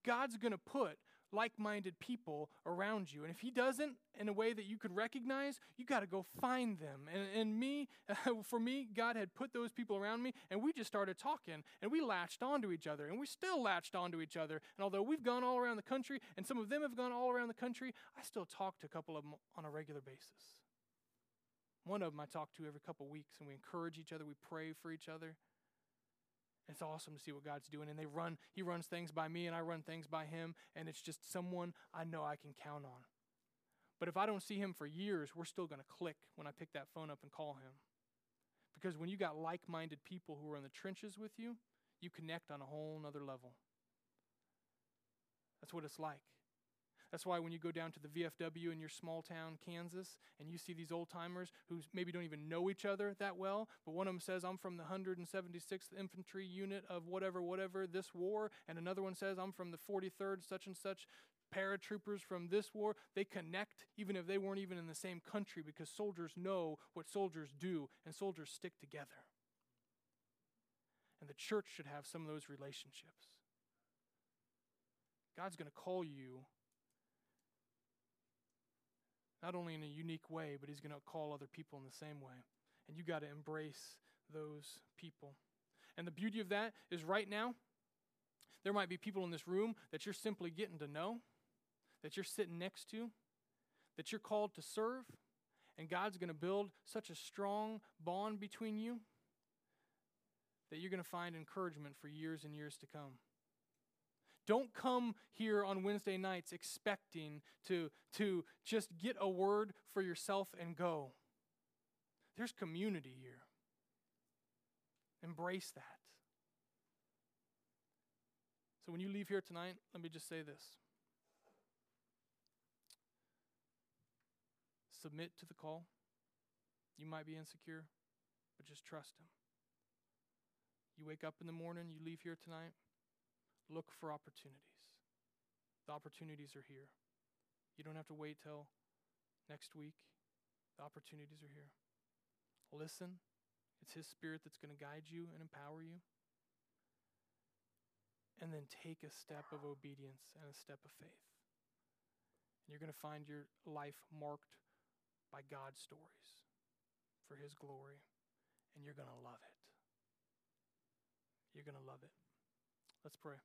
A: God's going to put like minded people around you. And if he doesn't in a way that you could recognize, you got to go find them. And, and me, for me, God had put those people around me, and we just started talking, and we latched onto each other, and we still latched onto each other. And although we've gone all around the country, and some of them have gone all around the country, I still talk to a couple of them on a regular basis. One of them I talk to every couple of weeks, and we encourage each other, we pray for each other. It's awesome to see what God's doing. And they run, He runs things by me, and I run things by Him. And it's just someone I know I can count on. But if I don't see Him for years, we're still going to click when I pick that phone up and call Him. Because when you got like minded people who are in the trenches with you, you connect on a whole nother level. That's what it's like. That's why when you go down to the VFW in your small town, Kansas, and you see these old timers who maybe don't even know each other that well, but one of them says, I'm from the 176th Infantry Unit of whatever, whatever, this war, and another one says, I'm from the 43rd, such and such paratroopers from this war, they connect even if they weren't even in the same country because soldiers know what soldiers do and soldiers stick together. And the church should have some of those relationships. God's going to call you not only in a unique way, but He's going to call other people in the same way. And you got to embrace those people. And the beauty of that is right now, there might be people in this room that you're simply getting to know, that you're sitting next to, that you're called to serve, and God's going to build such a strong bond between you that you're going to find encouragement for years and years to come. Don't come here on Wednesday nights expecting to, to just get a word for yourself and go. There's community here. Embrace that. So when you leave here tonight, let me just say this submit to the call. You might be insecure, but just trust Him. You wake up in the morning, you leave here tonight, look for opportunities. The opportunities are here. You don't have to wait till next week. The opportunities are here. Listen. It's His Spirit that's going to guide you and empower you. And then take a step of obedience and a step of faith. And you're going to find your life marked by God's stories for His glory. And you're going to love it. You're going to love it. Let's pray.